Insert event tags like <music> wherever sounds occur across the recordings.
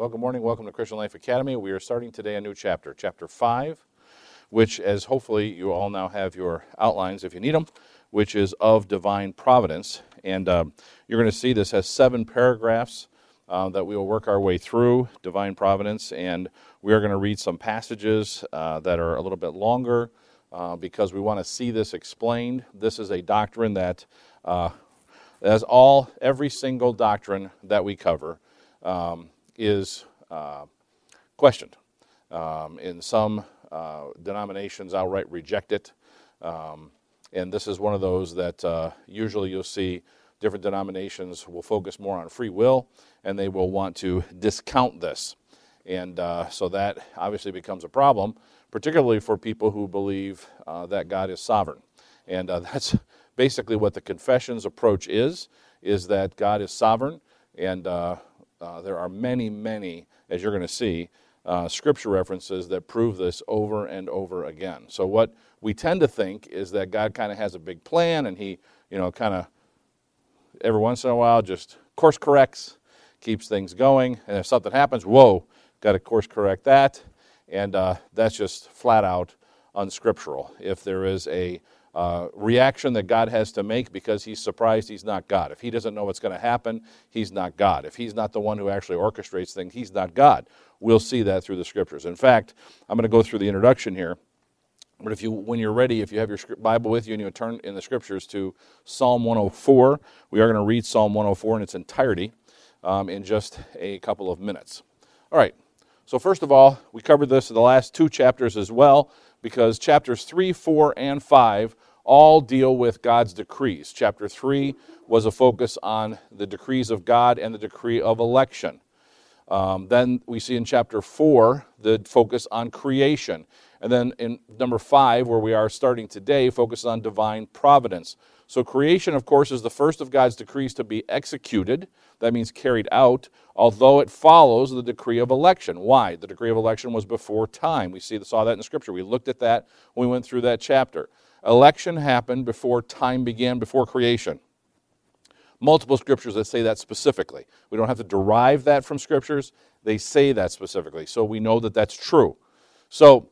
Well, good morning. Welcome to Christian Life Academy. We are starting today a new chapter, chapter 5, which, as hopefully you all now have your outlines if you need them, which is of divine providence. And um, you're going to see this has seven paragraphs uh, that we will work our way through, divine providence. And we are going to read some passages uh, that are a little bit longer uh, because we want to see this explained. This is a doctrine that, uh, as all, every single doctrine that we cover, um, is uh, questioned. Um, in some uh, denominations, outright reject it. Um, and this is one of those that uh, usually you'll see different denominations will focus more on free will and they will want to discount this. And uh, so that obviously becomes a problem, particularly for people who believe uh, that God is sovereign. And uh, <laughs> that's basically what the confession's approach is, is that God is sovereign and uh, uh, there are many, many, as you're going to see, uh, scripture references that prove this over and over again. So, what we tend to think is that God kind of has a big plan and He, you know, kind of every once in a while just course corrects, keeps things going. And if something happens, whoa, got to course correct that. And uh, that's just flat out unscriptural. If there is a uh, reaction that God has to make because he's surprised he's not God. If he doesn't know what's going to happen, he's not God. If he's not the one who actually orchestrates things, he's not God. We'll see that through the scriptures. In fact, I'm going to go through the introduction here. But if you, when you're ready, if you have your Bible with you and you turn in the scriptures to Psalm 104, we are going to read Psalm 104 in its entirety um, in just a couple of minutes. All right. So first of all, we covered this in the last two chapters as well because chapters 3, 4, and 5 all deal with God's decrees. Chapter 3 was a focus on the decrees of God and the decree of election. Um, then we see in chapter 4 the focus on creation. And then in number 5, where we are starting today, focus on divine providence. So, creation, of course, is the first of God's decrees to be executed. That means carried out, although it follows the decree of election. Why? The decree of election was before time. We see, saw that in scripture. We looked at that when we went through that chapter. Election happened before time began, before creation. Multiple scriptures that say that specifically. We don't have to derive that from scriptures, they say that specifically. So we know that that's true. So,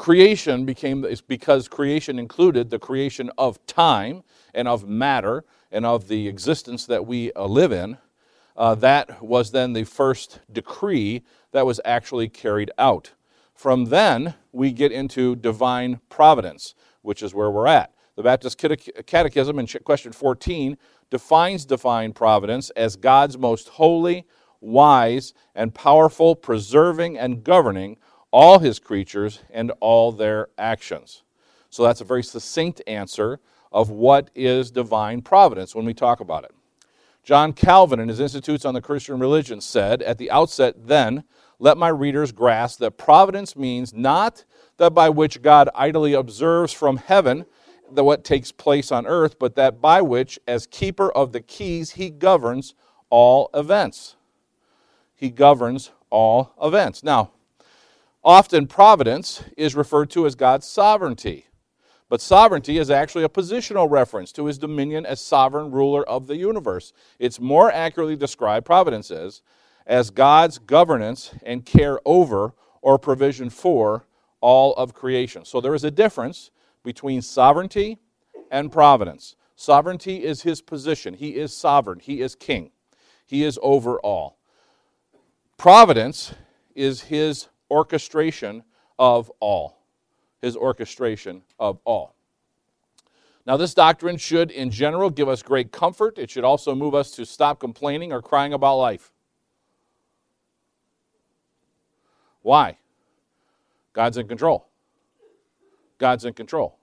creation became is because creation included the creation of time and of matter and of the existence that we uh, live in uh, that was then the first decree that was actually carried out. From then we get into divine providence which is where we're at. The baptist catechism in question 14 defines divine providence as god's most holy wise and powerful preserving and governing all his creatures and all their actions. So that's a very succinct answer of what is divine providence when we talk about it. John Calvin, in his Institutes on the Christian Religion, said at the outset, then, let my readers grasp that providence means not that by which God idly observes from heaven that what takes place on earth, but that by which, as keeper of the keys, he governs all events. He governs all events. Now, Often, providence is referred to as God's sovereignty. But sovereignty is actually a positional reference to his dominion as sovereign ruler of the universe. It's more accurately described, providence is, as God's governance and care over or provision for all of creation. So there is a difference between sovereignty and providence. Sovereignty is his position, he is sovereign, he is king, he is over all. Providence is his orchestration of all. His orchestration of all. Now, this doctrine should, in general, give us great comfort. It should also move us to stop complaining or crying about life. Why? God's in control. God's in control.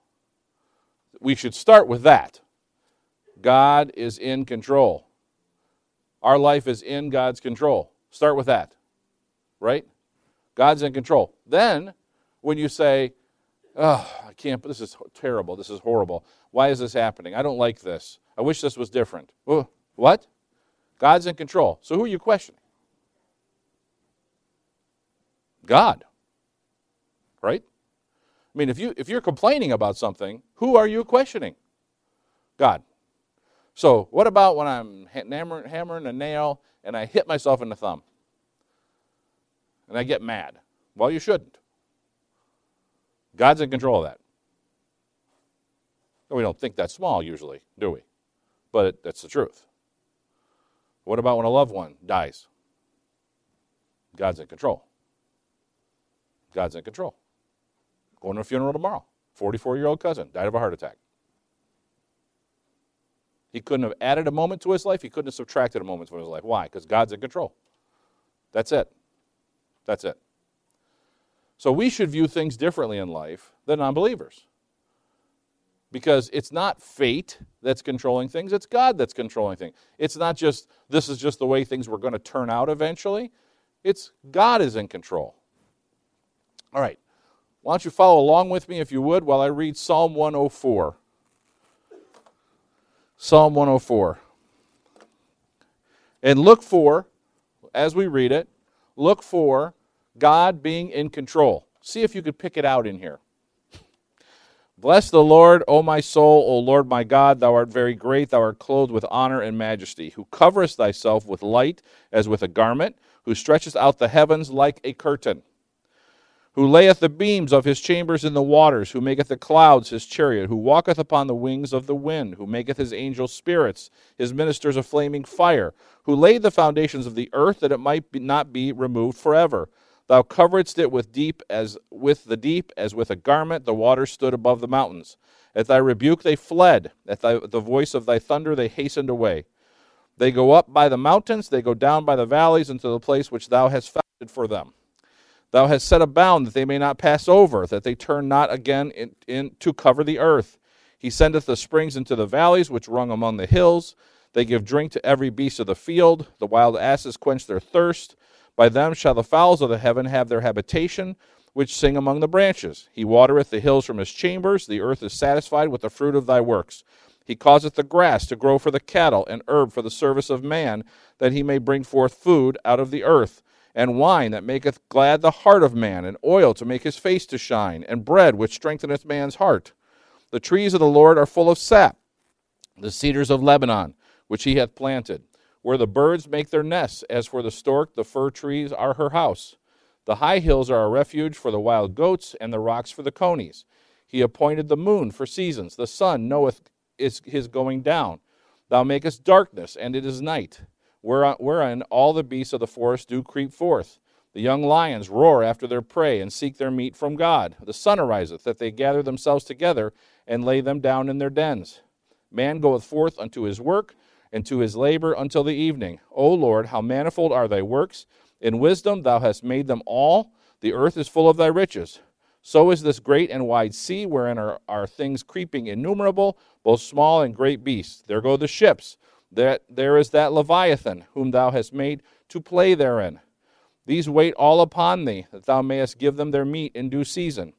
We should start with that. God is in control. Our life is in God's control. Start with that, right? God's in control. Then, when you say, oh, I can't, this is terrible, this is horrible. Why is this happening? I don't like this. I wish this was different. Oh, what? God's in control. So who are you questioning? God. Right? I mean, if, you, if you're complaining about something, who are you questioning? God. So, what about when I'm hammering, hammering a nail and I hit myself in the thumb? And I get mad. Well, you shouldn't. God's in control of that. We don't think that's small usually, do we? But that's the truth. What about when a loved one dies? God's in control. God's in control. Going to a funeral tomorrow. 44 year old cousin died of a heart attack. He couldn't have added a moment to his life. He couldn't have subtracted a moment from his life. Why? Because God's in control. That's it. That's it. So we should view things differently in life than non believers. Because it's not fate that's controlling things, it's God that's controlling things. It's not just, this is just the way things were going to turn out eventually. It's God is in control. All right. Why don't you follow along with me, if you would, while I read Psalm 104. Psalm 104. And look for, as we read it, look for God being in control. See if you could pick it out in here. Bless the Lord, O my soul, O Lord my God, thou art very great, thou art clothed with honor and majesty, who coverest thyself with light as with a garment, who stretchest out the heavens like a curtain who layeth the beams of his chambers in the waters, who maketh the clouds his chariot, who walketh upon the wings of the wind, who maketh his angels spirits, his ministers a flaming fire, who laid the foundations of the earth that it might be, not be removed forever. Thou coveredst it with deep as with the deep as with a garment, the waters stood above the mountains. At thy rebuke they fled, at thy, the voice of thy thunder they hastened away. They go up by the mountains, they go down by the valleys into the place which thou hast founded for them. Thou hast set a bound that they may not pass over, that they turn not again in, in, to cover the earth. He sendeth the springs into the valleys which run among the hills. They give drink to every beast of the field. The wild asses quench their thirst. By them shall the fowls of the heaven have their habitation, which sing among the branches. He watereth the hills from his chambers. The earth is satisfied with the fruit of thy works. He causeth the grass to grow for the cattle, and herb for the service of man, that he may bring forth food out of the earth and wine that maketh glad the heart of man, and oil to make his face to shine, and bread which strengtheneth man's heart. The trees of the Lord are full of sap, the cedars of Lebanon, which he hath planted. Where the birds make their nests, as for the stork, the fir trees are her house. The high hills are a refuge for the wild goats, and the rocks for the conies. He appointed the moon for seasons. The sun knoweth his going down. Thou makest darkness, and it is night wherein all the beasts of the forest do creep forth. The young lions roar after their prey and seek their meat from God. The sun ariseth, that they gather themselves together and lay them down in their dens. Man goeth forth unto his work, and to his labor until the evening. O Lord, how manifold are thy works! In wisdom thou hast made them all. The earth is full of thy riches. So is this great and wide sea, wherein are, are things creeping innumerable, both small and great beasts. There go the ships that there is that Leviathan, whom thou hast made to play therein. These wait all upon thee, that thou mayest give them their meat in due season.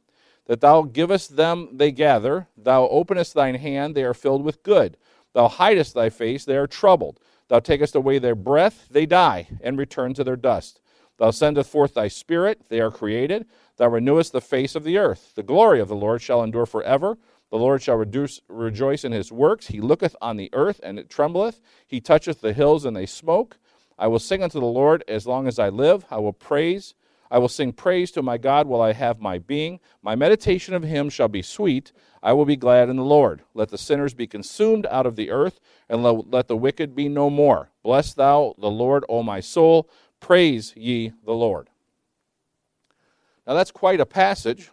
That thou givest them, they gather. Thou openest thine hand, they are filled with good. Thou hidest thy face, they are troubled. Thou takest away their breath, they die, and return to their dust. Thou sendest forth thy spirit, they are created. Thou renewest the face of the earth. The glory of the Lord shall endure forever. The Lord shall reduce, rejoice in his works. He looketh on the earth, and it trembleth. He toucheth the hills, and they smoke. I will sing unto the Lord as long as I live. I will praise. I will sing praise to my God while I have my being. My meditation of him shall be sweet. I will be glad in the Lord. Let the sinners be consumed out of the earth, and let the wicked be no more. Bless thou the Lord, O my soul. Praise ye the Lord. Now that's quite a passage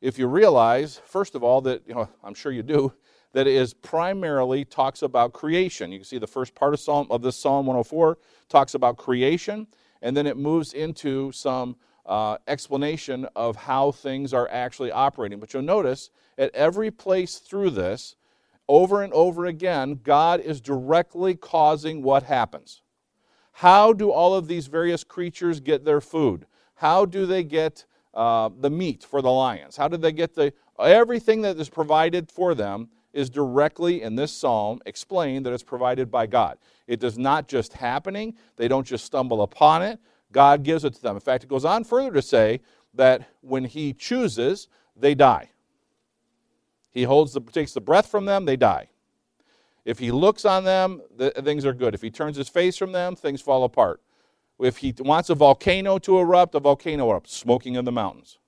if you realize, first of all, that, you know, I'm sure you do, that it is primarily talks about creation. You can see the first part of Psalm of this Psalm 104 talks about creation, and then it moves into some uh, explanation of how things are actually operating. But you'll notice at every place through this, over and over again, God is directly causing what happens. How do all of these various creatures get their food? How do they get uh, the meat for the lions? How did they get the everything that is provided for them is directly in this psalm explained that it's provided by God. It does not just happening, they don't just stumble upon it. God gives it to them. In fact, it goes on further to say that when he chooses, they die. He holds the takes the breath from them, they die. If he looks on them, the, things are good. If he turns his face from them, things fall apart. If he wants a volcano to erupt, a volcano erupts, smoking in the mountains.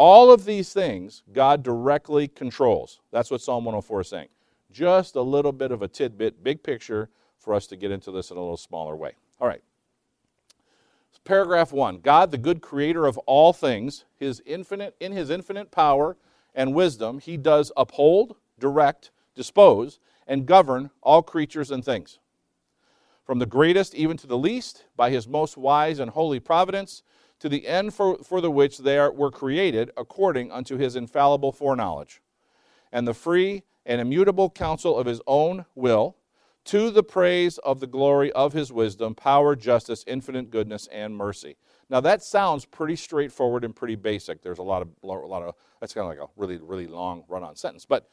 All of these things God directly controls. That's what Psalm 104 is saying. Just a little bit of a tidbit, big picture for us to get into this in a little smaller way. All right. Paragraph 1 God, the good creator of all things, his infinite, in his infinite power and wisdom, he does uphold, direct, dispose, and govern all creatures and things. From the greatest even to the least, by his most wise and holy providence, to the end for, for the which they are, were created, according unto his infallible foreknowledge, and the free and immutable counsel of his own will, to the praise of the glory of his wisdom, power, justice, infinite goodness, and mercy. Now that sounds pretty straightforward and pretty basic. There's a lot of a lot of that's kind of like a really really long run-on sentence. But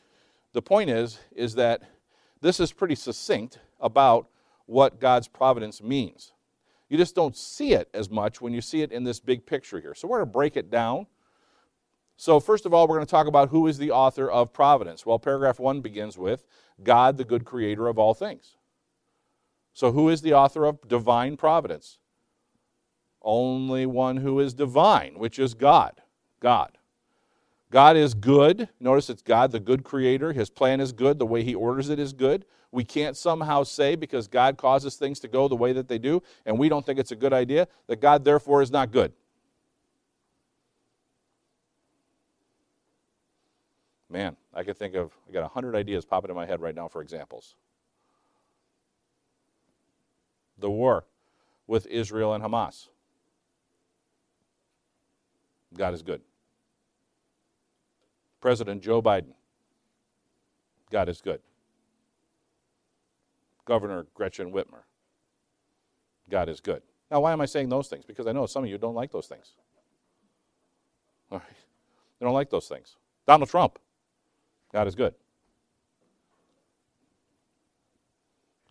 the point is is that this is pretty succinct about what God's providence means. You just don't see it as much when you see it in this big picture here. So we're going to break it down. So, first of all, we're going to talk about who is the author of providence. Well, paragraph one begins with God, the good creator of all things. So, who is the author of divine providence? Only one who is divine, which is God. God. God is good. Notice it's God, the good creator. His plan is good. The way he orders it is good. We can't somehow say because God causes things to go the way that they do, and we don't think it's a good idea, that God therefore is not good. Man, I could think of, I got 100 ideas popping in my head right now for examples. The war with Israel and Hamas. God is good. President Joe Biden. God is good. Governor Gretchen Whitmer. God is good. Now, why am I saying those things? Because I know some of you don't like those things. All right. They don't like those things. Donald Trump. God is good.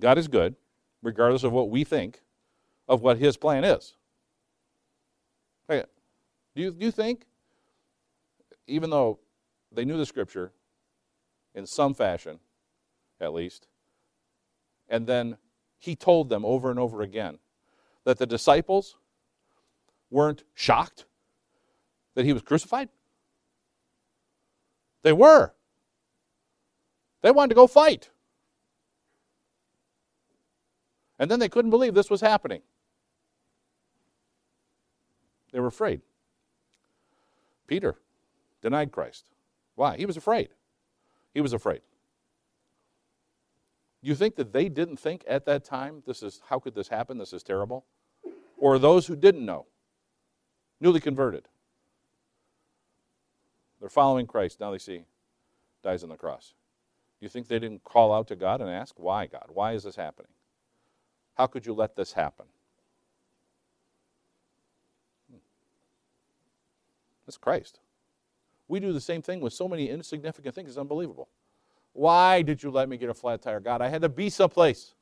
God is good, regardless of what we think of what his plan is. do you, do you think, even though they knew the scripture in some fashion, at least, and then he told them over and over again that the disciples weren't shocked that he was crucified? They were. They wanted to go fight. And then they couldn't believe this was happening. They were afraid. Peter denied Christ. Why? He was afraid. He was afraid. You think that they didn't think at that time, this is how could this happen? This is terrible? Or those who didn't know, newly converted. They're following Christ. Now they see dies on the cross. You think they didn't call out to God and ask, Why, God? Why is this happening? How could you let this happen? Hmm. That's Christ. We do the same thing with so many insignificant things. It's unbelievable. Why did you let me get a flat tire? God, I had to be someplace.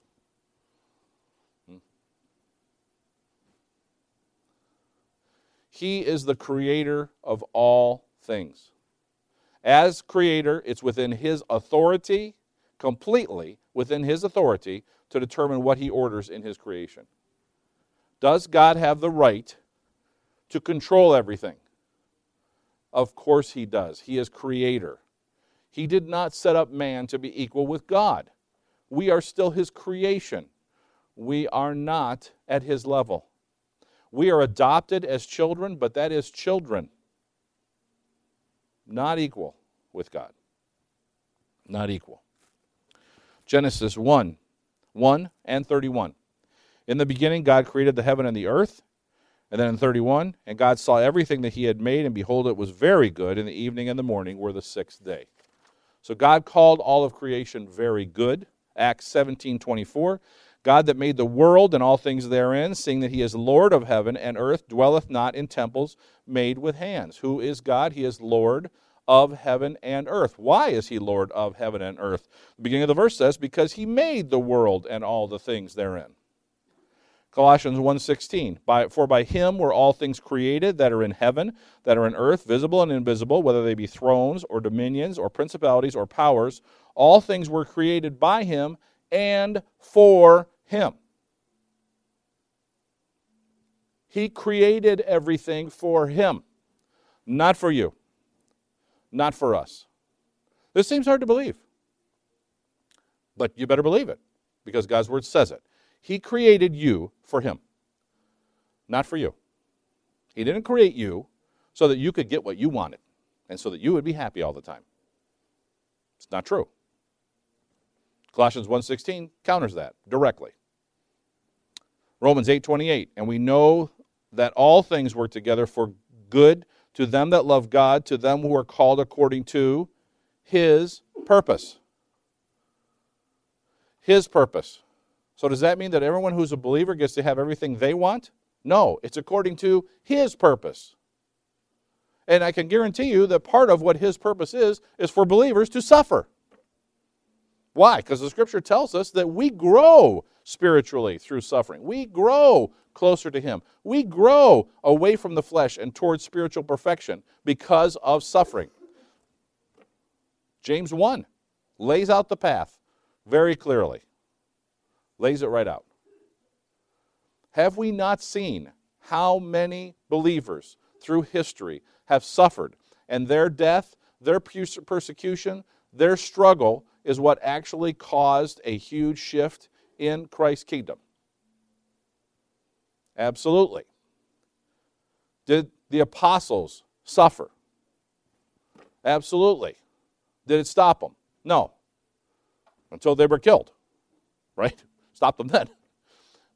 He is the creator of all things. As creator, it's within his authority, completely within his authority, to determine what he orders in his creation. Does God have the right to control everything? Of course he does. He is creator. He did not set up man to be equal with God. We are still his creation. We are not at his level. We are adopted as children, but that is children not equal with God. Not equal. Genesis 1 1 and 31. In the beginning, God created the heaven and the earth. And then in 31, and God saw everything that he had made, and behold, it was very good. In the evening and the morning were the sixth day. So God called all of creation very good. Acts 17 24. God that made the world and all things therein, seeing that he is Lord of heaven and earth, dwelleth not in temples made with hands. Who is God? He is Lord of heaven and earth. Why is he Lord of heaven and earth? The beginning of the verse says, Because he made the world and all the things therein. Colossians 1:16 by for by him were all things created that are in heaven that are in earth visible and invisible whether they be thrones or dominions or principalities or powers. All things were created by him and for him. He created everything for him not for you not for us. This seems hard to believe but you better believe it because God's word says it he created you for Him, not for you. He didn't create you so that you could get what you wanted and so that you would be happy all the time. It's not true. Colossians 1:16 counters that directly. Romans 8:28 and we know that all things work together for good to them that love God, to them who are called according to his purpose. His purpose. So, does that mean that everyone who's a believer gets to have everything they want? No, it's according to His purpose. And I can guarantee you that part of what His purpose is, is for believers to suffer. Why? Because the Scripture tells us that we grow spiritually through suffering. We grow closer to Him. We grow away from the flesh and towards spiritual perfection because of suffering. James 1 lays out the path very clearly lays it right out. Have we not seen how many believers through history have suffered, and their death, their persecution, their struggle is what actually caused a huge shift in Christ's kingdom? Absolutely. Did the apostles suffer? Absolutely. Did it stop them? No. Until they were killed, right? Stop them then. <laughs>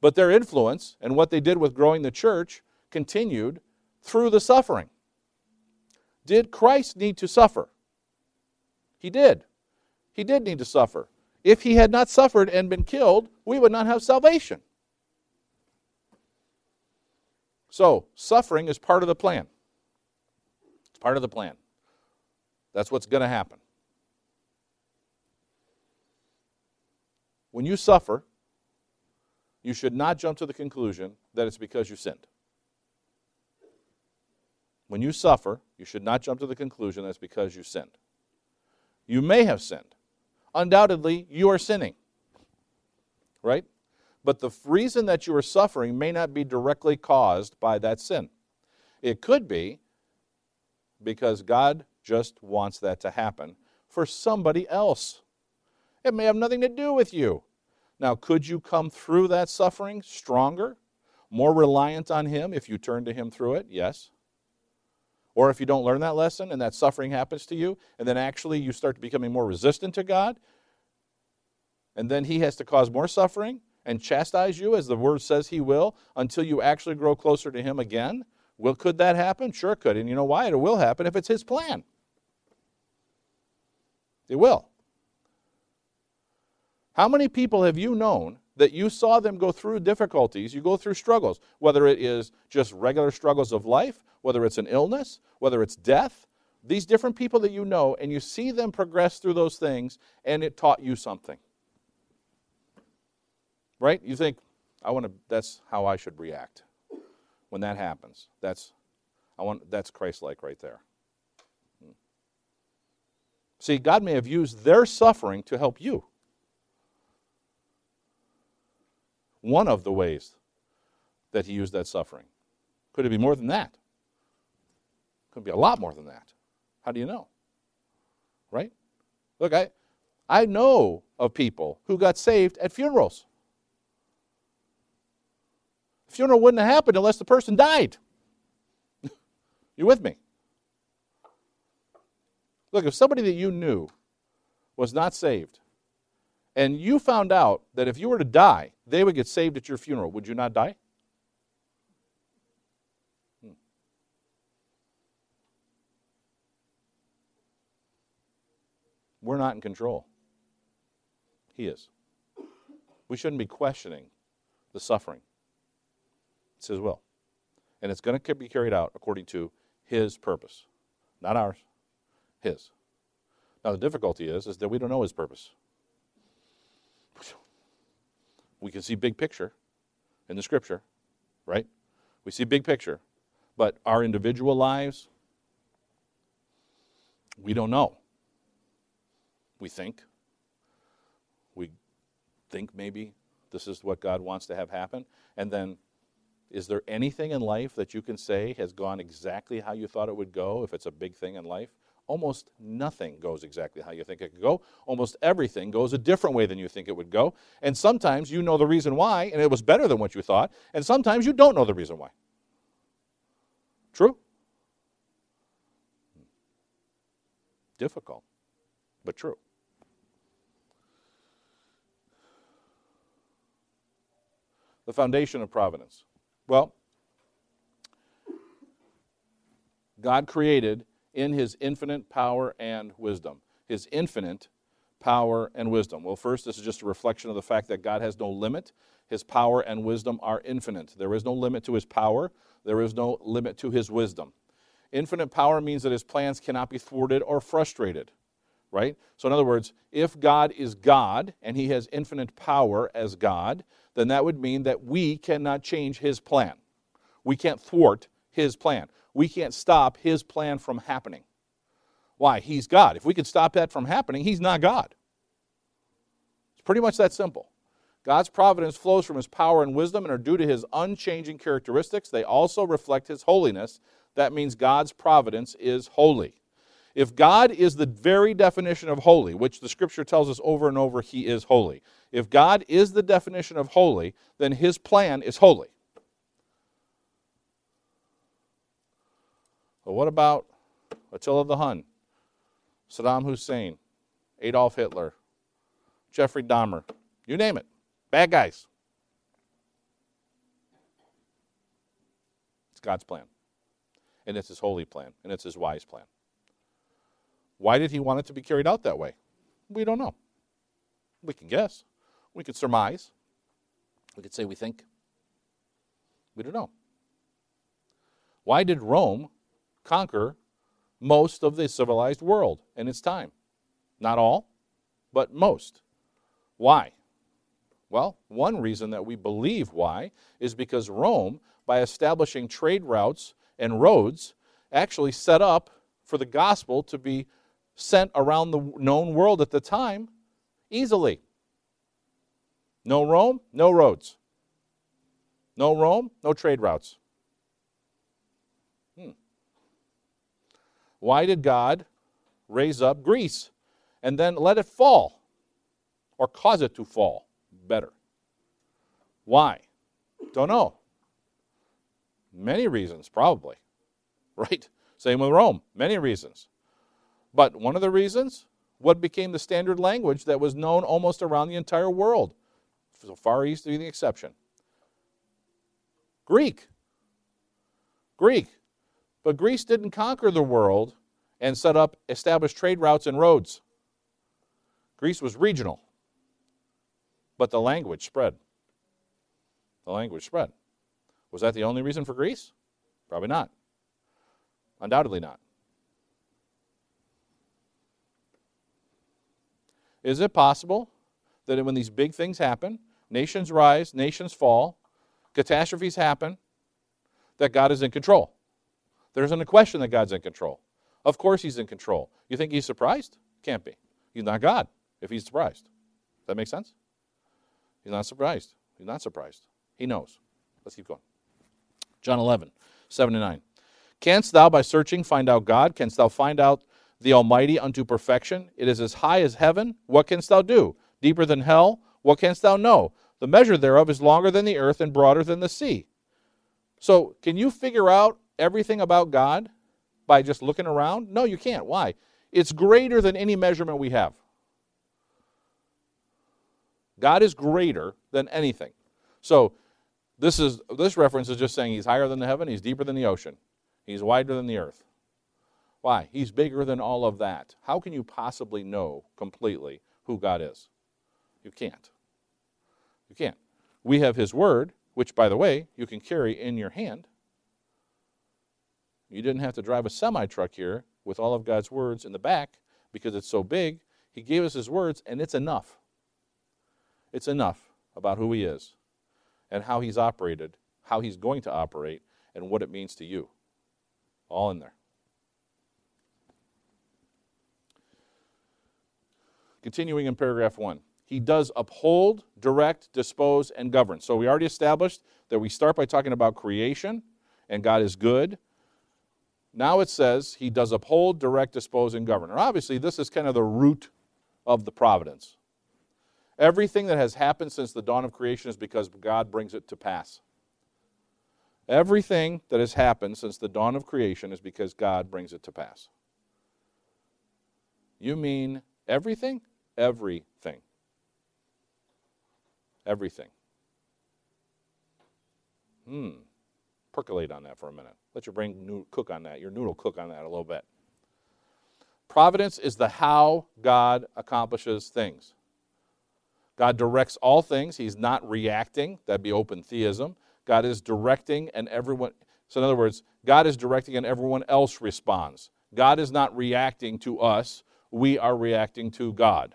But their influence and what they did with growing the church continued through the suffering. Did Christ need to suffer? He did. He did need to suffer. If he had not suffered and been killed, we would not have salvation. So, suffering is part of the plan. It's part of the plan. That's what's going to happen. When you suffer, you should not jump to the conclusion that it's because you sinned. When you suffer, you should not jump to the conclusion that it's because you sinned. You may have sinned. Undoubtedly, you are sinning. Right? But the reason that you are suffering may not be directly caused by that sin. It could be because God just wants that to happen for somebody else. It may have nothing to do with you. Now, could you come through that suffering stronger, more reliant on Him if you turn to Him through it? Yes. Or if you don't learn that lesson and that suffering happens to you, and then actually you start becoming more resistant to God, and then He has to cause more suffering and chastise you, as the Word says He will, until you actually grow closer to Him again? Well, could that happen? Sure, it could. And you know why? It will happen if it's His plan. It will. How many people have you known that you saw them go through difficulties, you go through struggles, whether it is just regular struggles of life, whether it's an illness, whether it's death, these different people that you know, and you see them progress through those things, and it taught you something. Right? You think, I want to, that's how I should react when that happens. That's, I want, that's Christ like right there. Hmm. See, God may have used their suffering to help you. One of the ways that he used that suffering. Could it be more than that? Could be a lot more than that. How do you know? Right? Look, I, I know of people who got saved at funerals. The funeral wouldn't have happened unless the person died. <laughs> you with me? Look, if somebody that you knew was not saved, and you found out that if you were to die, they would get saved at your funeral, would you not die? Hmm. We're not in control. He is. We shouldn't be questioning the suffering. It's His will. And it's going to be carried out according to His purpose, not ours, His. Now, the difficulty is, is that we don't know His purpose. We can see big picture. in the scripture, right? We see big picture. But our individual lives, we don't know. We think. We think maybe this is what God wants to have happen. And then, is there anything in life that you can say has gone exactly how you thought it would go if it's a big thing in life? Almost nothing goes exactly how you think it could go. Almost everything goes a different way than you think it would go. And sometimes you know the reason why, and it was better than what you thought. And sometimes you don't know the reason why. True? Difficult, but true. The foundation of providence. Well, God created in his infinite power and wisdom. His infinite power and wisdom. Well, first, this is just a reflection of the fact that God has no limit. His power and wisdom are infinite. There is no limit to his power, there is no limit to his wisdom. Infinite power means that his plans cannot be thwarted or frustrated, right? So, in other words, if God is God and he has infinite power as God, then that would mean that we cannot change his plan. We can't thwart his plan. We can't stop his plan from happening. Why? He's God. If we could stop that from happening, he's not God. It's pretty much that simple. God's providence flows from his power and wisdom and are due to his unchanging characteristics. They also reflect his holiness. That means God's providence is holy. If God is the very definition of holy, which the scripture tells us over and over he is holy, if God is the definition of holy, then his plan is holy. But what about Attila the Hun, Saddam Hussein, Adolf Hitler, Jeffrey Dahmer, you name it? Bad guys. It's God's plan. And it's his holy plan. And it's his wise plan. Why did he want it to be carried out that way? We don't know. We can guess. We could surmise. We could say we think. We don't know. Why did Rome conquer most of the civilized world in its time? Not all, but most. Why? Well, one reason that we believe why is because Rome, by establishing trade routes and roads, actually set up for the gospel to be sent around the known world at the time easily. No Rome, no roads. No Rome, no trade routes. Why did God raise up Greece and then let it fall or cause it to fall? better. Why? Don't know. Many reasons, probably. <laughs> Right? Same with Rome. Many reasons. But one of the reasons, what became the standard language that was known almost around the entire world, so Far East to be the exception. Greek. Greek. But Greece didn't conquer the world and set up, established trade routes and roads. Greece was regional. But the language spread. The language spread. Was that the only reason for Greece? Probably not. Undoubtedly not. Is it possible that when these big things happen, nations rise, nations fall, catastrophes happen, that God is in control? There isn't a question that God's in control. Of course, He's in control. You think He's surprised? Can't be. He's not God if He's surprised. Does that make sense? He's not surprised. He's not surprised. He knows. Let's keep going. Job 11, 7 to 9. Canst thou by searching find out God? Canst thou find out the Almighty unto perfection? It is as high as heaven. What canst thou do? Deeper than hell? What canst thou know? The measure thereof is longer than the earth and broader than the sea. So, can you figure out everything about God by just looking around? No, you can't. Why? It's greater than any measurement we have. God is greater than anything. So this is this reference is just saying he's higher than the heaven, he's deeper than the ocean, he's wider than the earth. Why? He's bigger than all of that. How can you possibly know completely who God is? You can't. You can't. We have his word, which by the way, you can carry in your hand. You didn't have to drive a semi truck here with all of God's words in the back because it's so big. He gave us his words, and it's enough. It's enough about who he is. and how He's operated, how He's going to operate, and what it means to you. All in there. Continuing in paragraph one. He does uphold, direct, dispose, and govern. So we already established that we start by talking about creation, and God is good. Now it says he does uphold, direct, dispose, and govern. And obviously, this is kind of the root of the providence. Everything that has happened since the dawn of creation is because God brings it to pass. Everything that has happened since the dawn of creation is because God brings it to pass. You mean everything? Everything. Everything. Hmm. Percolate on that for a minute. Let your brain cook on that, your noodle cook on that a little bit. Providence is the how God accomplishes things. God directs all things. He's not reacting. That'd be open theism. God is directing, and everyone. So, in other words, God is directing, and everyone else responds. God is not reacting to us. We are reacting to God.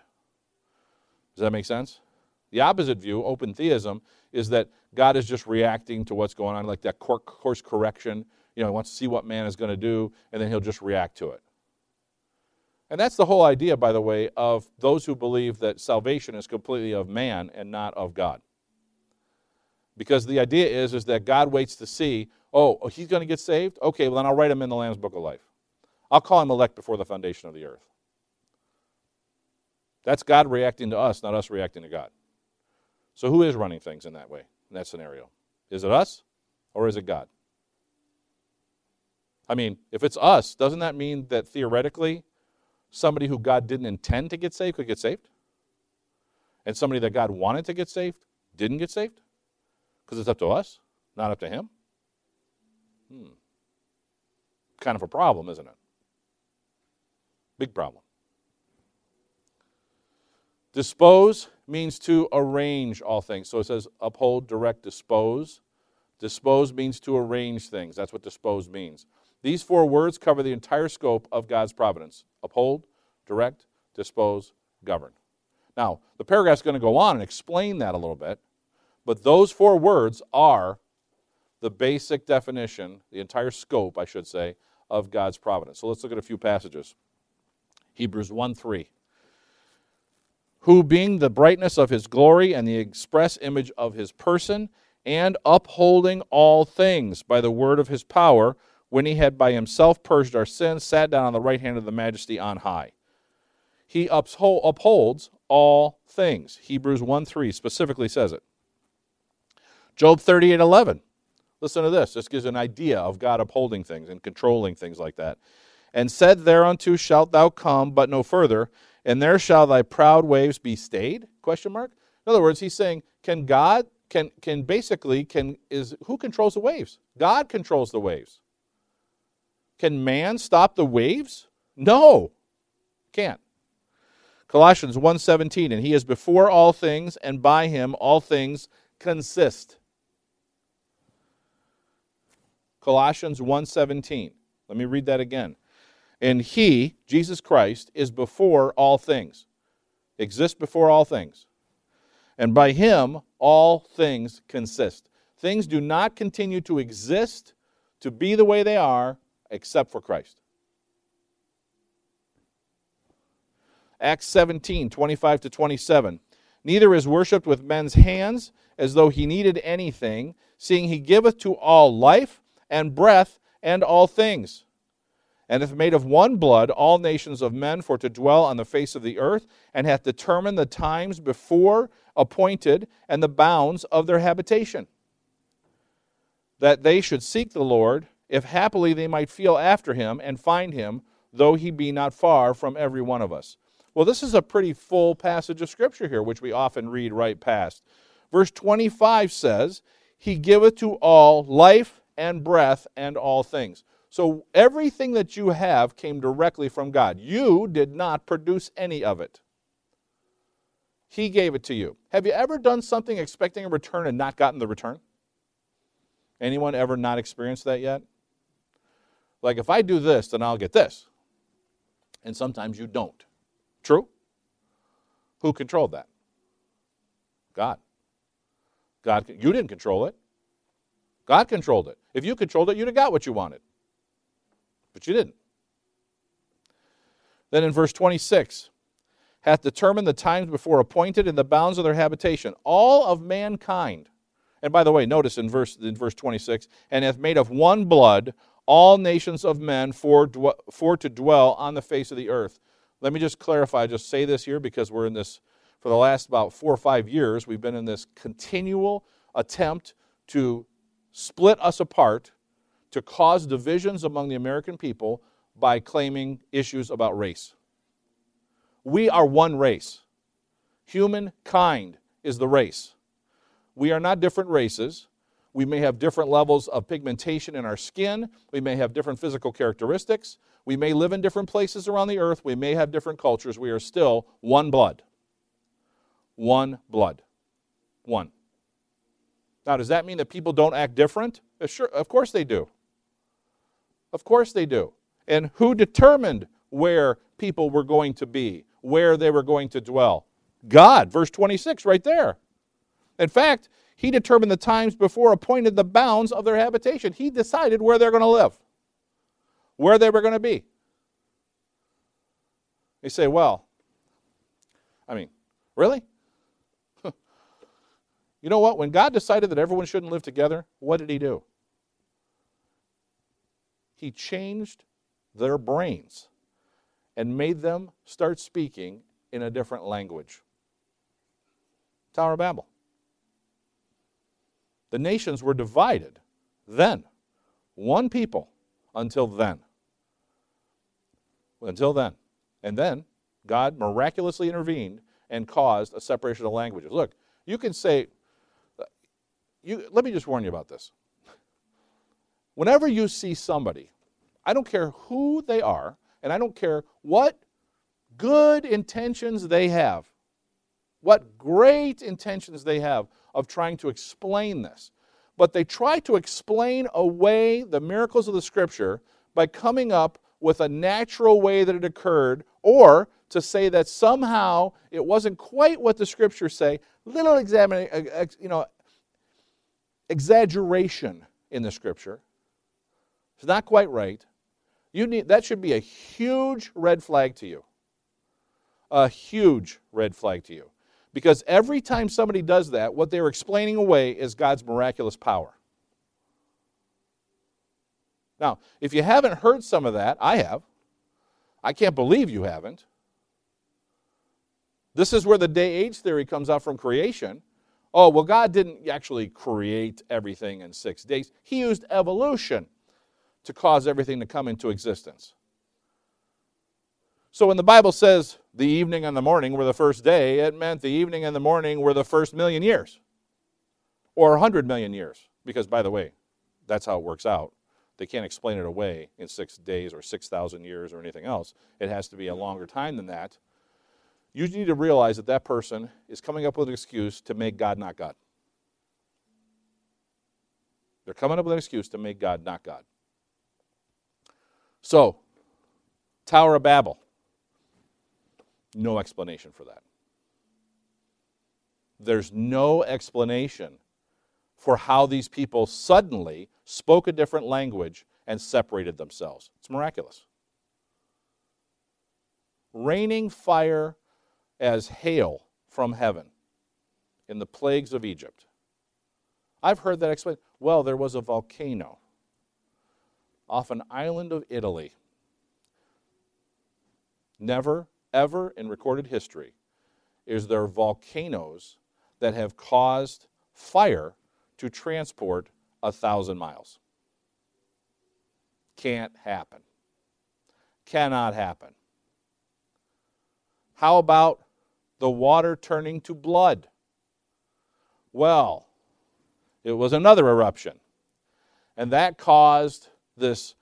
Does that make sense? The opposite view, open theism, is that God is just reacting to what's going on, like that course correction. You know, he wants to see what man is going to do, and then he'll just react to it. And that's the whole idea, by the way, of those who believe that salvation is completely of man and not of God. Because the idea is, is that God waits to see, oh, oh he's going to get saved? Okay, well, then I'll write him in the Lamb's Book of Life. I'll call him elect before the foundation of the earth. That's God reacting to us, not us reacting to God. So who is running things in that way, in that scenario? Is it us or is it God? I mean, if it's us, doesn't that mean that theoretically somebody who God didn't intend to get saved could get saved? And somebody that God wanted to get saved didn't get saved? Because it's up to us, not up to Him? Hmm. Kind of a problem, isn't it? Big problem. Dispose means to arrange all things. So it says uphold, direct, dispose. Dispose means to arrange things. That's what dispose means. These four words cover the entire scope of God's providence uphold, direct, dispose, govern. Now, the paragraph's going to go on and explain that a little bit, but those four words are the basic definition, the entire scope, I should say, of God's providence. So let's look at a few passages. Hebrews 1 3. Who, being the brightness of his glory and the express image of his person, and upholding all things by the word of his power, when he had by himself purged our sins, sat down on the right hand of the majesty on high. He upholds all things. Hebrews 1 3 specifically says it. Job 38 11. Listen to this. This gives an idea of God upholding things and controlling things like that. And said thereunto shalt thou come, but no further, and there shall thy proud waves be stayed? Question mark. In other words, he's saying, can God can can basically can is who controls the waves? God controls the waves. Can man stop the waves? No. Can't. Colossians 1:17 and he is before all things and by him all things consist. Colossians 1:17. Let me read that again. And he, Jesus Christ, is before all things. Exists before all things. And by him all things consist. Things do not continue to exist to be the way they are except for Christ. Acts 17, 25 to 27. Neither is worshipped with men's hands as though he needed anything, seeing he giveth to all life and breath and all things. And hath made of one blood all nations of men for to dwell on the face of the earth, and hath determined the times before appointed and the bounds of their habitation, that they should seek the Lord if happily they might feel after him and find him, though he be not far from every one of us. Well, this is a pretty full passage of Scripture here, which we often read right past. Verse 25 says, He giveth to all life and breath and all things. So everything that you have came directly from God. You did not produce any of it. He gave it to you. Have you ever done something expecting a return and not gotten the return? Anyone ever not experienced that yet? Like, if I do this, then I'll get this. And sometimes you don't. True? Who controlled that? God. God, you didn't control it. God controlled it. If you controlled it, you'd have got what you wanted. But you didn't. Then in verse 26, hath determined the times before appointed in the bounds of their habitation, all of mankind. And by the way, notice in verse, in verse 26, and hath made of one blood all nations of men for, for to dwell on the face of the earth. Let me just clarify, just say this here because we're in this, for the last about four or five years, we've been in this continual attempt to split us apart, to cause divisions among the American people by claiming issues about race. We are one race. Humankind is the race. We are not different races. We may have different levels of pigmentation in our skin. We may have different physical characteristics. We may live in different places around the earth. We may have different cultures. We are still one blood. One blood. One. Now, does that mean that people don't act different? Uh, sure, of course they do. Of course they do. And who determined where people were going to be, where they were going to dwell? God, verse 26, right there. In fact, he determined the times before appointed the bounds of their habitation. He decided where they're going to live, where they were going to be. They say, well, I mean, really? <laughs> you know what? When God decided that everyone shouldn't live together, what did he do? He changed their brains and made them start speaking in a different language. Tower of Babel. The nations were divided then. One people until then. Until then. And then God miraculously intervened and caused a separation of languages. Look, you can say, uh, you, let me just warn you about this. Whenever you see somebody, I don't care who they are, and I don't care what good intentions they have, what great intentions they have of trying to explain this. But they try to explain away the miracles of the Scripture by coming up with a natural way that it occurred, or to say that somehow it wasn't quite what the Scriptures say. Little examine, uh, you know, exaggeration in the Scripture. It's not quite right. You need that should be a huge red flag to you. A huge red flag to you. Because every time somebody does that, what they're explaining away is God's miraculous power. Now, if you haven't heard some of that, I have. I can't believe you haven't. This is where the day age theory comes out from creation. Oh, well, God didn't actually create everything in six days, He used evolution to cause everything to come into existence. So when the Bible says the evening and the morning were the first day, it meant the evening and the morning were the first million years or 100 million years. Because, by the way, that's how it works out. They can't explain it away in six days or 6,000 years or anything else. It has to be a longer time than that. You need to realize that that person is coming up with an excuse to make God not God. They're coming up with an excuse to make God not God. So, Tower of Babel. No explanation for that. There's no explanation for how these people suddenly spoke a different language and separated themselves. It's miraculous. Raining fire as hail from heaven in the plagues of Egypt. I've heard that explained. Well, there was a volcano off an island of Italy. Never ever in recorded history is there volcanoes that have caused fire to transport a thousand miles. Can't happen. Cannot happen. How about the water turning to blood? Well, it was another eruption. And that caused this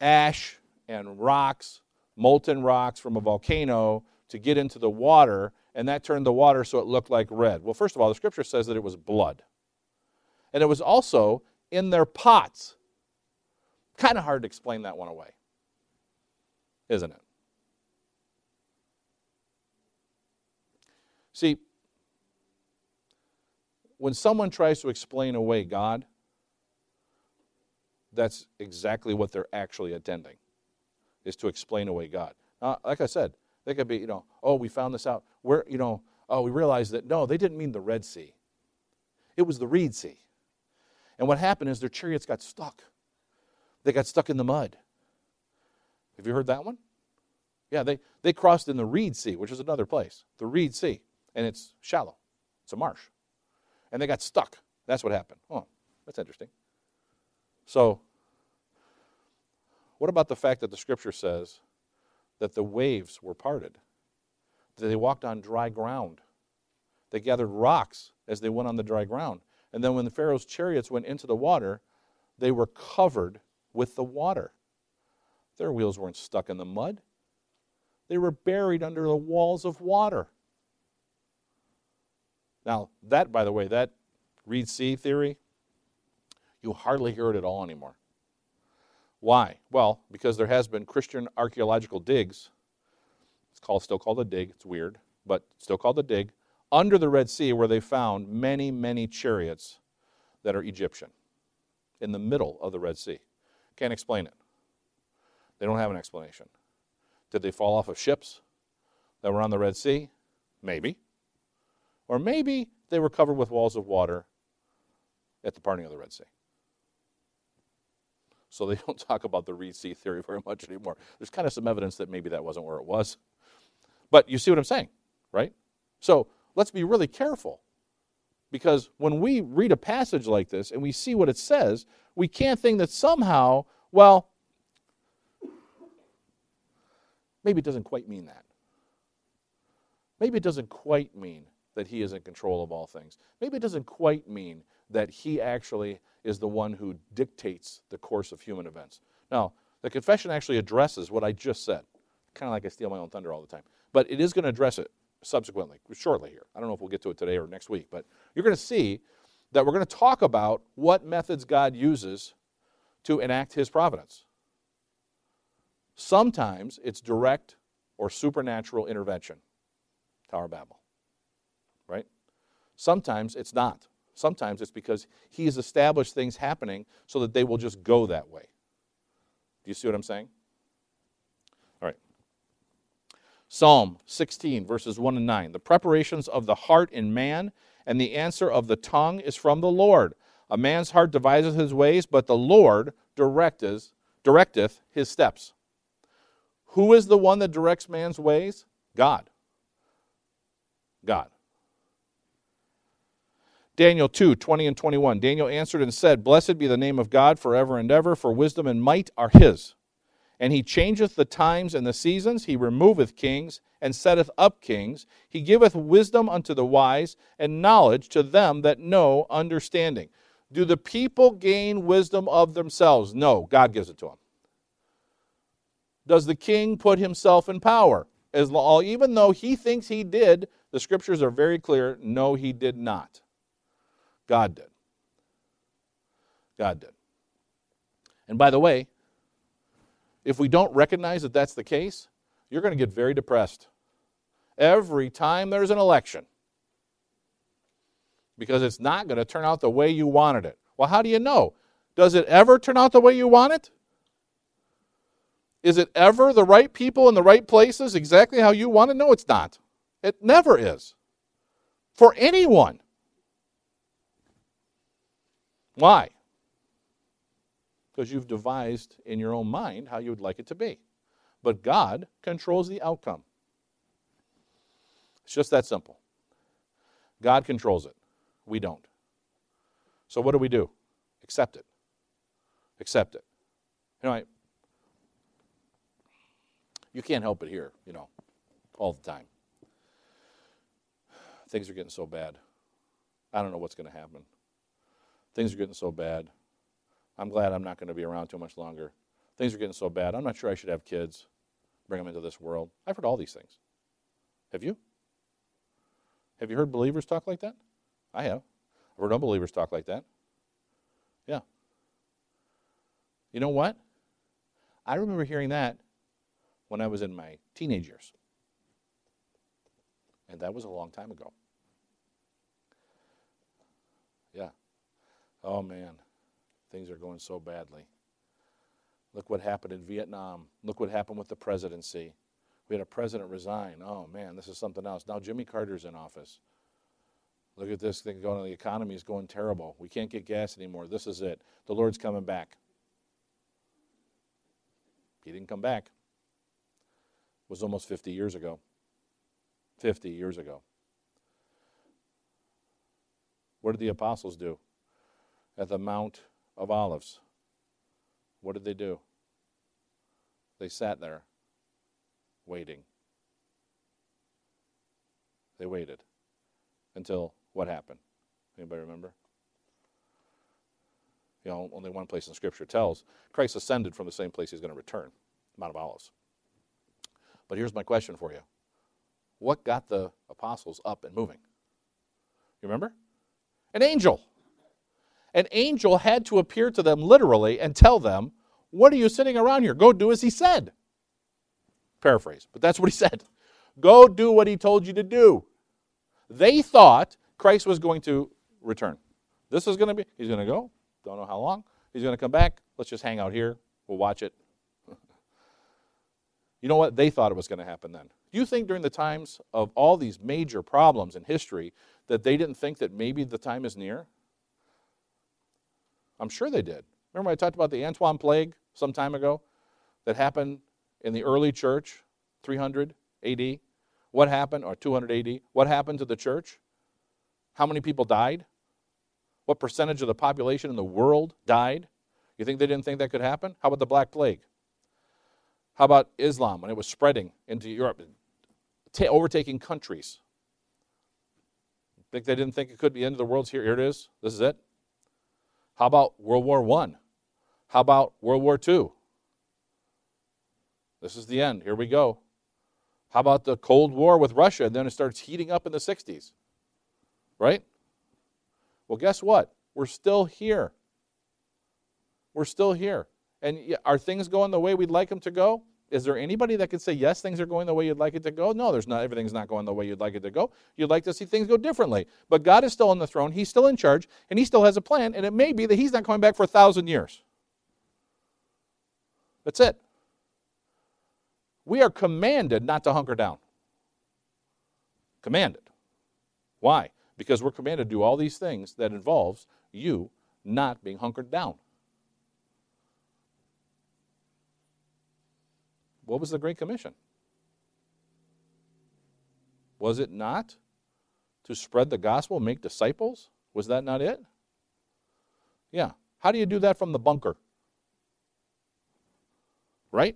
ash and rocks molten rocks from a volcano to get into the water, and that turned the water so it looked like red. Well, first of all, the scripture says that it was blood. And it was also in their pots. Kind of hard to explain that one away, isn't it? See, when someone tries to explain away God, that's exactly what they're actually attending, is to explain away God. Now, like I said, they could be, you know, oh, we found this out. Where, you know, oh, we realized that no, they didn't mean the Red Sea. It was the Reed Sea. And what happened is their chariots got stuck. They got stuck in the mud. Have you heard that one? Yeah, they, they crossed in the Reed Sea, which is another place, the Reed Sea. And it's shallow, it's a marsh. And they got stuck. That's what happened. Oh, that's interesting. So, what about the fact that the scripture says that the waves were parted? That they walked on dry ground. They gathered rocks as they went on the dry ground. And then when the Pharaoh's chariots went into the water, they were covered with the water. Their wheels weren't stuck in the mud, they were buried under the walls of water. Now, that, by the way, that Reed Sea theory, you hardly hear it at all anymore. Why? Well, because there has been Christian archaeological digs. It's called still called a dig. It's weird, but still called a dig under the Red Sea where they found many, many chariots that are Egyptian in the middle of the Red Sea. Can't explain it. They don't have an explanation. Did they fall off of ships that were on the Red Sea? Maybe. Or maybe they were covered with walls of water at the parting of the Red Sea. So they <laughs> don't talk about the Reed Sea theory very much anymore. There's kind of some evidence that maybe that wasn't where it was. But you see what I'm saying, right? So let's be really careful. Because when we read a passage like this and we see what it says, we can't think that somehow, well, maybe it doesn't quite mean that. Maybe it doesn't quite mean that he is in control of all things. Maybe it doesn't quite mean that he actually is the one who dictates the course of human events. Now, the confession actually addresses what I just said. Kind of like I steal my own thunder all the time. But it is going to address it subsequently, shortly here. I don't know if we'll get to it today or next week, but you're going to see that we're going to talk about what methods God uses to enact his providence. Sometimes it's direct or supernatural intervention. Tower of Babel. Right? Sometimes it's not. Sometimes it's because he has established things happening so that they will just go that way. Do you see what I'm saying? All right. Psalm 16, verses 1 and 9. The preparations of the heart in man, and the answer of the tongue is from the Lord. A man's heart deviseth his ways, but the Lord directeth, directeth his steps. Who is the one that directs man's ways? God. God. Daniel 2 20 and 21. Daniel answered and said, Blessed be the name of God forever and ever, for wisdom and might are his. And he changeth the times and the seasons, he removeth kings, and setteth up kings. He giveth wisdom unto the wise, and knowledge to them that know understanding. Do the people gain wisdom of themselves? No, God gives it to them. Does the king put himself in power? As even though he thinks he did, the scriptures are very clear no, he did not. God did. God did. And by the way, if we don't recognize that that's the case, you're going to get very depressed every time there's an election because it's not going to turn out the way you wanted it. Well, how do you know? Does it ever turn out the way you want it? Is it ever the right people in the right places exactly how you want it? No, it's not. It never is. For anyone. Why? Because you've devised in your own mind how you would like it to be. But God controls the outcome. It's just that simple. God controls it. We don't. So what do we do? Accept it. Accept it. You know, I, you can't help it here, you know, all the time. Things are getting so bad. I don't know what's going to happen. Things are getting so bad. I'm glad I'm not going to be around too much longer. Things are getting so bad. I'm not sure I should have kids, bring them into this world. I've heard all these things. Have you? Have you heard believers talk like that? I have. I've heard unbelievers talk like that. Yeah. You know what? I remember hearing that when I was in my teenage years. And that was a long time ago. Oh man, things are going so badly. Look what happened in Vietnam. Look what happened with the presidency. We had a president resign. Oh man, this is something else. Now Jimmy Carter's in office. Look at this thing going on. The economy is going terrible. We can't get gas anymore. This is it. The Lord's coming back. He didn't come back. It was almost 50 years ago. 50 years ago. What did the apostles do at the Mount of Olives? What did they do? They sat there waiting. They waited until what happened? Anybody remember? You know, only one place in Scripture tells Christ ascended from the same place he's going to return, Mount of Olives. But here's my question for you What got the apostles up and moving? You remember? An angel. An angel had to appear to them literally and tell them, What are you sitting around here? Go do as he said. Paraphrase, but that's what he <laughs> said. Go do what he told you to do. They thought Christ was going to return. This is going to be, he's going to go, don't know how long. He's going to come back. Let's just hang out here. We'll watch it. <laughs> you know what? They thought it was going to happen then. Do you think during the times of all these major problems in history that they didn't think that maybe the time is near? I'm sure they did. Remember I talked about the Antonine plague some time ago that happened in the early church, 300 AD? What happened, or 200 AD? What happened to the church? How many people died? What percentage of the population in the world died? You think they didn't think that could happen? How about the Black Plague? How about Islam when it was spreading into Europe, overtaking countries? Think they didn't think it could be the end of the world? Here, here it is. This is it. How about World War One? How about World War Two? This is the end. Here we go. How about the Cold War with Russia? And then it starts heating up in the 60s. Right? Well, guess what? We're still here. We're still here. And are things going the way we'd like them to go? Is there anybody that can say, yes, things are going the way you'd like it to go? No, there's not. Everything's not going the way you'd like it to go. You'd like to see things go differently. But God is still on the throne. He's still in charge, and He still has a plan. And it may be that He's not coming back for a thousand years. That's it. We are commanded not to hunker down. Commanded. Why? Because we're commanded to do all these things that involves you not being hunkered down. What was the Great Commission? Was it not to spread the gospel, make disciples? Was that not it? Yeah. How do you do that from the bunker? Right?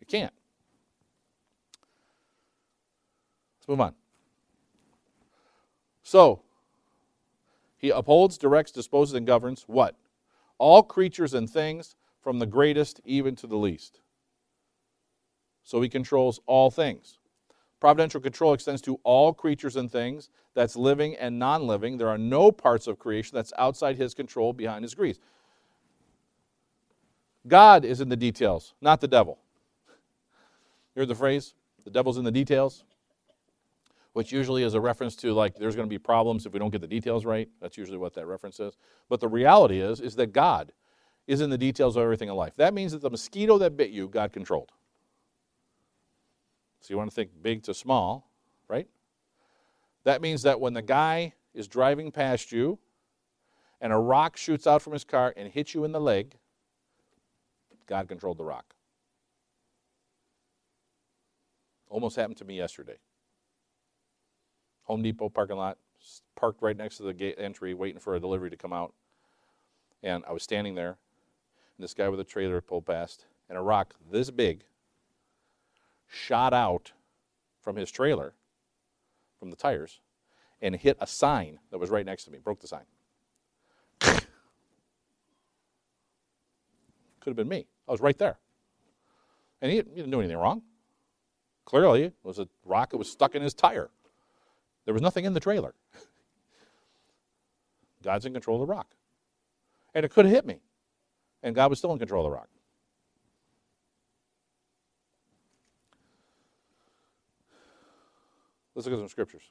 You can't. Let's move on. So, he upholds, directs, disposes, and governs what? All creatures and things, from the greatest even to the least. So he controls all things. Providential control extends to all creatures and things that's living and non living. There are no parts of creation that's outside his control, behind his grease. God is in the details, not the devil. You heard the phrase? The devil's in the details? which usually is a reference to like there's going to be problems if we don't get the details right. That's usually what that reference is. But the reality is is that God is in the details of everything in life. That means that the mosquito that bit you, God controlled. So you want to think big to small, right? That means that when the guy is driving past you and a rock shoots out from his car and hits you in the leg, God controlled the rock. Almost happened to me yesterday. Home Depot parking lot, parked right next to the gate entry, waiting for a delivery to come out. And I was standing there, and this guy with a trailer pulled past, and a rock this big shot out from his trailer, from the tires, and hit a sign that was right next to me, broke the sign. <coughs> Could have been me. I was right there. And he, he didn't do anything wrong. Clearly, it was a rock that was stuck in his tire. There was nothing in the trailer. <laughs> God's in control of the rock. And it could have hit me. And God was still in control of the rock. Let's look at some scriptures.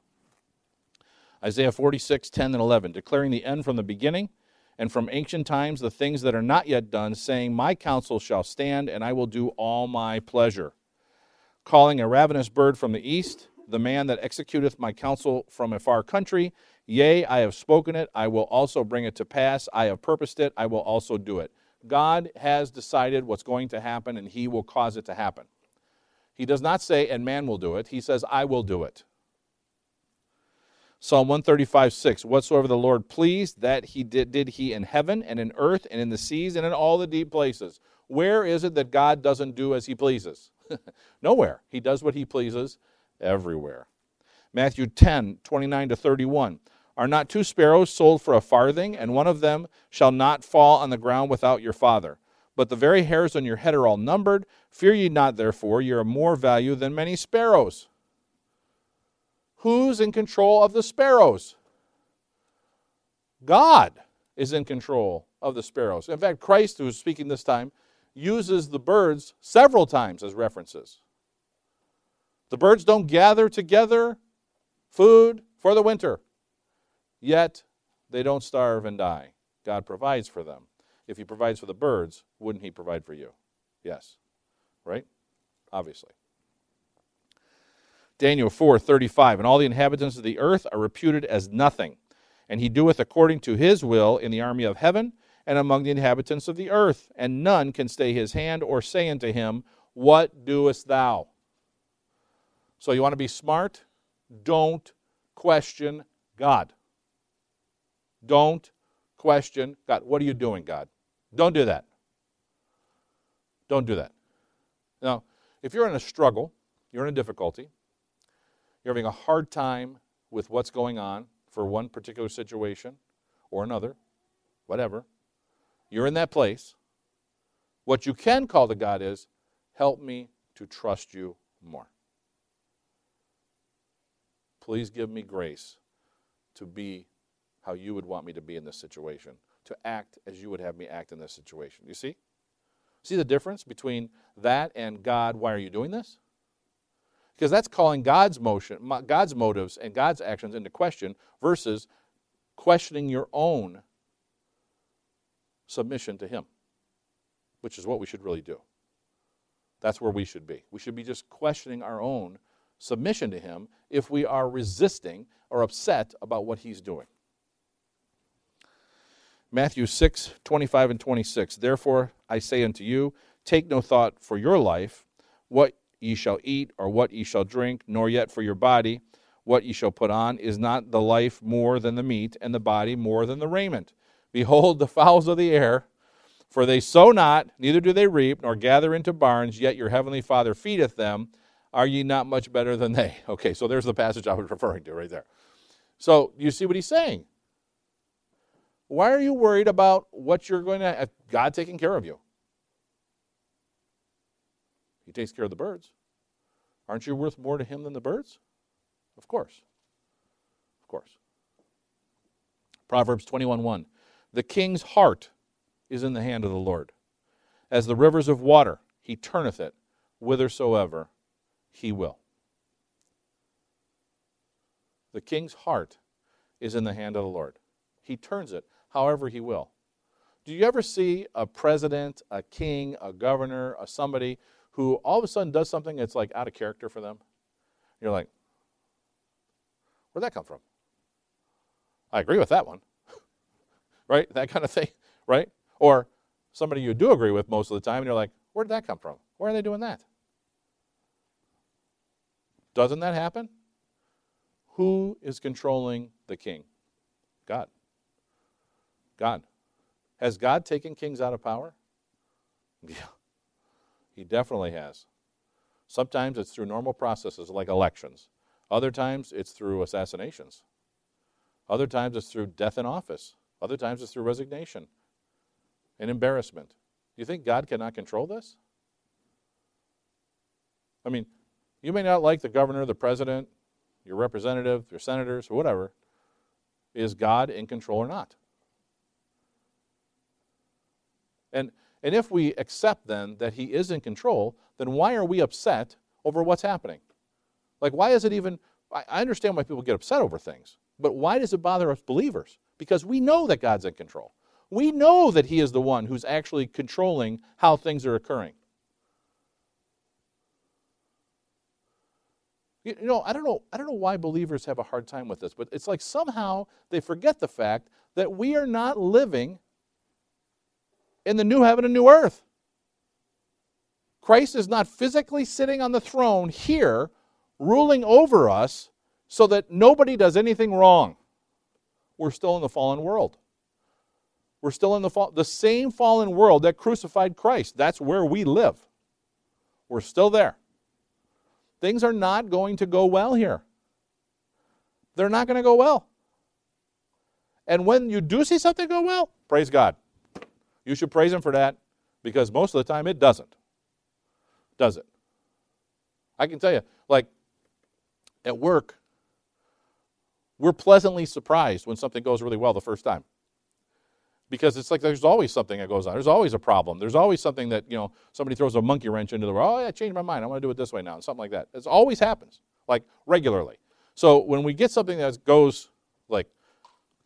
Isaiah 46, 10 and 11, declaring the end from the beginning and from ancient times the things that are not yet done, saying, My counsel shall stand, and I will do all my pleasure. Calling a ravenous bird from the east, the man that executeth my counsel from a far country, Yea, I have spoken it, I will also bring it to pass. I have purposed it, I will also do it. God has decided what's going to happen, and He will cause it to happen. He does not say, and man will do it. He says, I will do it. Psalm 135, 6. Whatsoever the Lord pleased, that he did, did he in heaven and in earth and in the seas and in all the deep places. Where is it that God doesn't do as he pleases? <laughs> Nowhere. He does what he pleases everywhere. Matthew 10, 29 to 31. Are not two sparrows sold for a farthing, and one of them shall not fall on the ground without your Father? But the very hairs on your head are all numbered. Fear ye not, therefore, ye are more value than many sparrows. Who's in control of the sparrows? God is in control of the sparrows. In fact, Christ, who is speaking this time, uses the birds several times as references. The birds don't gather together food for the winter, yet they don't starve and die. God provides for them. If He provides for the birds, wouldn't He provide for you? Yes. Right? Obviously. Daniel 4:35 and all the inhabitants of the earth are reputed as nothing and he doeth according to his will in the army of heaven and among the inhabitants of the earth and none can stay his hand or say unto him what doest thou so you want to be smart? Don't question God. Don't question God. What are you doing God? Don't do that. Don't do that. Now if you're in a struggle you're in a difficulty you're having a hard time with what's going on for one particular situation or another, whatever, you're in that place. What you can call to God is, help me to trust you more. Please give me grace to be how you would want me to be in this situation, to act as you would have me act in this situation. You see? See the difference between that and God, why are you doing this? Because that's calling God's motion, God's motives and God's actions into question versus questioning your own submission to him, which is what we should really do. That's where we should be. We should be just questioning our own submission to him if we are resisting or upset about what he's doing. Matthew 6, 25 and 26. Therefore I say unto you, take no thought for your life, what ye shall eat, or what ye shall drink, nor yet for your body what ye shall put on. Is not the life more than the meat, and the body more than the raiment? Behold the fowls of the air, for they sow not, neither do they reap, nor gather into barns, yet your heavenly Father feedeth them. Are ye not much better than they? <laughs> Okay, so there's the passage I was referring to right there. So you see what he's saying. Why are you worried about what you're going to have God taking care of you? He takes care of the birds. Aren't you worth more to him than the birds? Of course. Of course. Proverbs 21 1. The king's heart is in the hand of the Lord. As the rivers of water, he turneth it whithersoever he will. The king's heart is in the hand of the Lord. He turns it however he will. Do you ever see a president, a king, a governor, a somebody who all of a sudden does something that's like out of character for them. You're like, where'd that come from? I agree with that one. <laughs> right? That kind of thing, right? Or somebody you do agree with most of the time, and you're like, where did that come from? Where are they doing that? Doesn't that happen? Who is controlling the king? God. God. Has God taken kings out of power? <laughs> Yeah. He definitely has. Sometimes it's through normal processes like elections. Other times it's through assassinations. Other times it's through death in office. Other times it's through resignation and embarrassment. Do you think God cannot control this? I mean, you may not like the governor, the president, your representative, your senators, or whatever. Is God in control or not? And and if we accept then that he is in control, then why are we upset over what's happening? Like, why is it even, I understand why people get upset over things, but why does it bother us believers? Because we know that God's in control. We know that He is the one who's actually controlling how things are occurring. You know, I don't know, I don't know why believers have a hard time with this, but it's like somehow they forget the fact that we are not living in the new heaven and new earth. Christ is not physically sitting on the throne here, ruling over us so that nobody does anything wrong. We're still in the fallen world. We're still in the, fall, the same fallen world that crucified Christ. That's where we live. We're still there. Things are not going to go well here. They're not going to go well. And when you do see something go well, praise God. You should praise Him for that because most of the time it doesn't. Does it? I can tell you, like at work, we're pleasantly surprised when something goes really well the first time. Because it's like there's always something that goes on. There's always a problem. There's always something that, you know, somebody throws a monkey wrench into the world. Oh, yeah, I changed my mind. I want to do it this way now. And something like that. It always happens, like regularly. So when we get something that goes like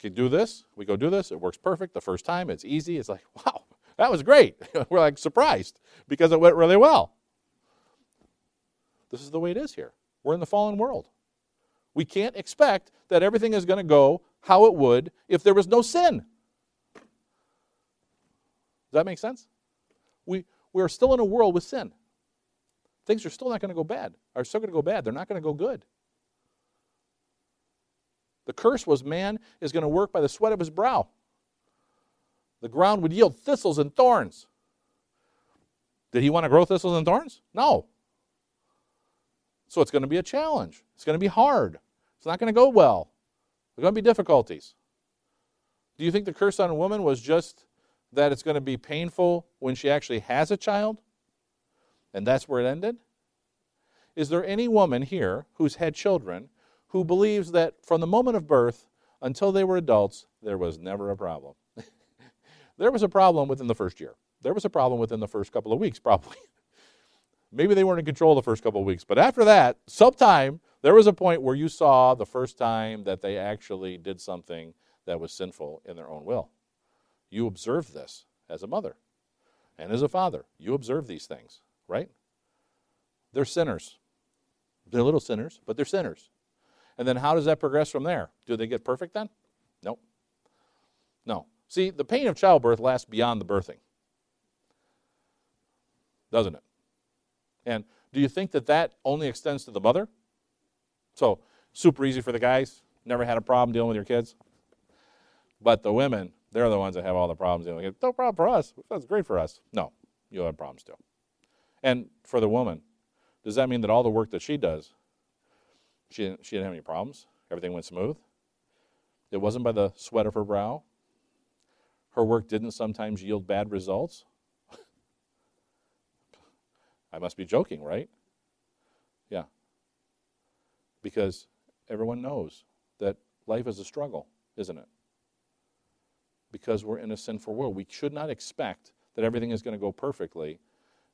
Okay, do this. We go do this. It works perfect the first time. It's easy. It's like, <laughs> wow, that was great. <laughs> We're like surprised because it went really well. This is the way it is here. We're in the fallen world. We can't expect that everything is going to go how it would if there was no sin. Does that make sense? We, we are still in a world with sin. Things are still not going to go bad, are still going to go bad. They're not going to go good. The curse was man is going to work by the sweat of his brow. The ground would yield thistles and thorns. Did he want to grow thistles and thorns? No. So it's going to be a challenge. It's going to be hard. It's not going to go well. There's going to be difficulties. Do you think the curse on a woman was just that it's going to be painful when she actually has a child? And that's where it ended? Is there any woman here who's had children who believes that from the moment of birth until they were adults, there was never a problem. <laughs> there was a problem within the first year. There was a problem within the first couple of weeks, <laughs> probably. Maybe they weren't in control the first couple of weeks, but after that, sometime, there was a point where you saw the first time that they actually did something that was sinful in their own will. You observed this as a mother and as a father. You observe these things, right? They're sinners. They're little sinners, but they're sinners. And then how does that progress from there? Do they get perfect then? Nope. No. See, the pain of childbirth lasts beyond the birthing, doesn't it? And do you think that that only extends to the mother? So, super easy for the guys, never had a problem dealing with your kids. But the women, they're the ones that have all the problems dealing with it. No problem for us. That's great for us. No, you'll have problems too. And for the woman, does that mean that all the work that she does she didn't, she didn't have any problems. Everything went smooth. It wasn't by the sweat of her brow. Her work didn't sometimes yield bad results. I must be joking, right? Yeah. Because everyone knows that life is a struggle, isn't it? Because we're in a sinful world. We should not expect that everything is going to go perfectly.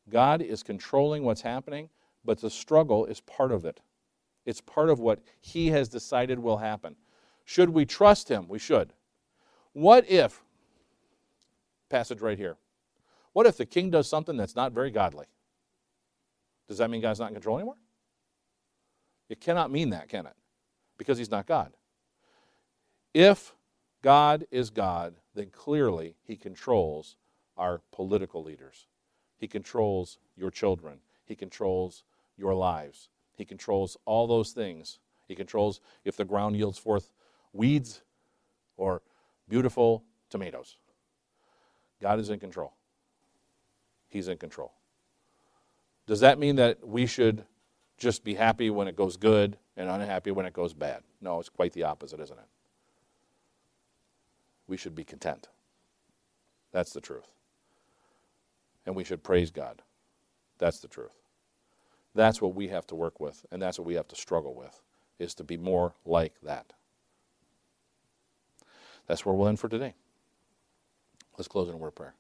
God is controlling what's happening, but the struggle is part of it. It's part of what He has decided will happen. Should we trust Him? We should. What if, passage right here, what if the king does something that's not very godly? Does that mean God's not in control anymore? It cannot mean that, can it? Because He's not God. If God is God, then clearly He controls our political leaders. He controls your children. He controls your lives. He controls all those things. He controls if the ground yields forth weeds or beautiful tomatoes. God is in control. He's in control. Does that mean that we should just be happy when it goes good and unhappy when it goes bad? No, it's quite the opposite, isn't it? We should be content. That's the truth. And we should praise God. That's the truth. That's what we have to work with, and that's what we have to struggle with, is to be more like that. That's where we'll end for today. Let's close in a word of prayer.